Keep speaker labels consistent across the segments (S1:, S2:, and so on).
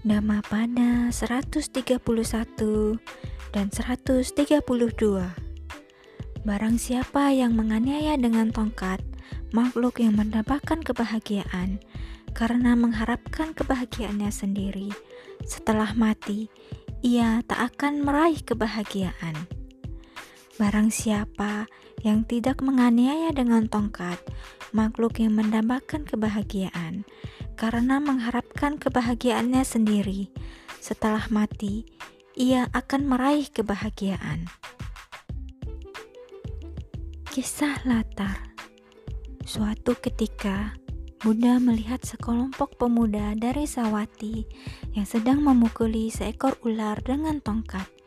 S1: Dhammapada 131 dan 132 Barang siapa yang menganiaya dengan tongkat makhluk yang mendapatkan kebahagiaan karena mengharapkan kebahagiaannya sendiri setelah mati ia tak akan meraih kebahagiaan Barang siapa yang tidak menganiaya dengan tongkat makhluk yang mendapatkan kebahagiaan karena mengharapkan kebahagiaannya sendiri. Setelah mati, ia akan meraih kebahagiaan. Kisah latar Suatu ketika, Buddha melihat sekelompok pemuda dari Sawati yang sedang memukuli seekor ular dengan tongkat.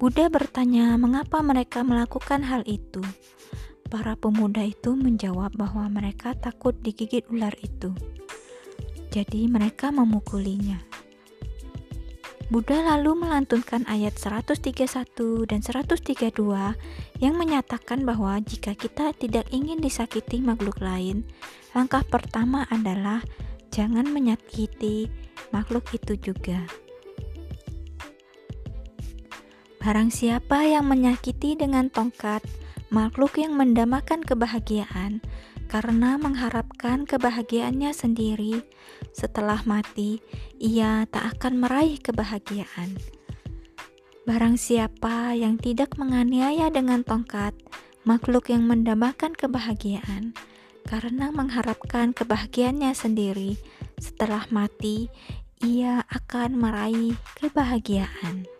S1: Buddha bertanya mengapa mereka melakukan hal itu. Para pemuda itu menjawab bahwa mereka takut digigit ular itu jadi mereka memukulinya. Buddha lalu melantunkan ayat 131 dan 132 yang menyatakan bahwa jika kita tidak ingin disakiti makhluk lain, langkah pertama adalah jangan menyakiti makhluk itu juga. Barang siapa yang menyakiti dengan tongkat makhluk yang mendamakan kebahagiaan, karena mengharapkan kebahagiaannya sendiri. Setelah mati, ia tak akan meraih kebahagiaan. Barang siapa yang tidak menganiaya dengan tongkat, makhluk yang mendambakan kebahagiaan, karena mengharapkan kebahagiaannya sendiri, setelah mati, ia akan meraih kebahagiaan.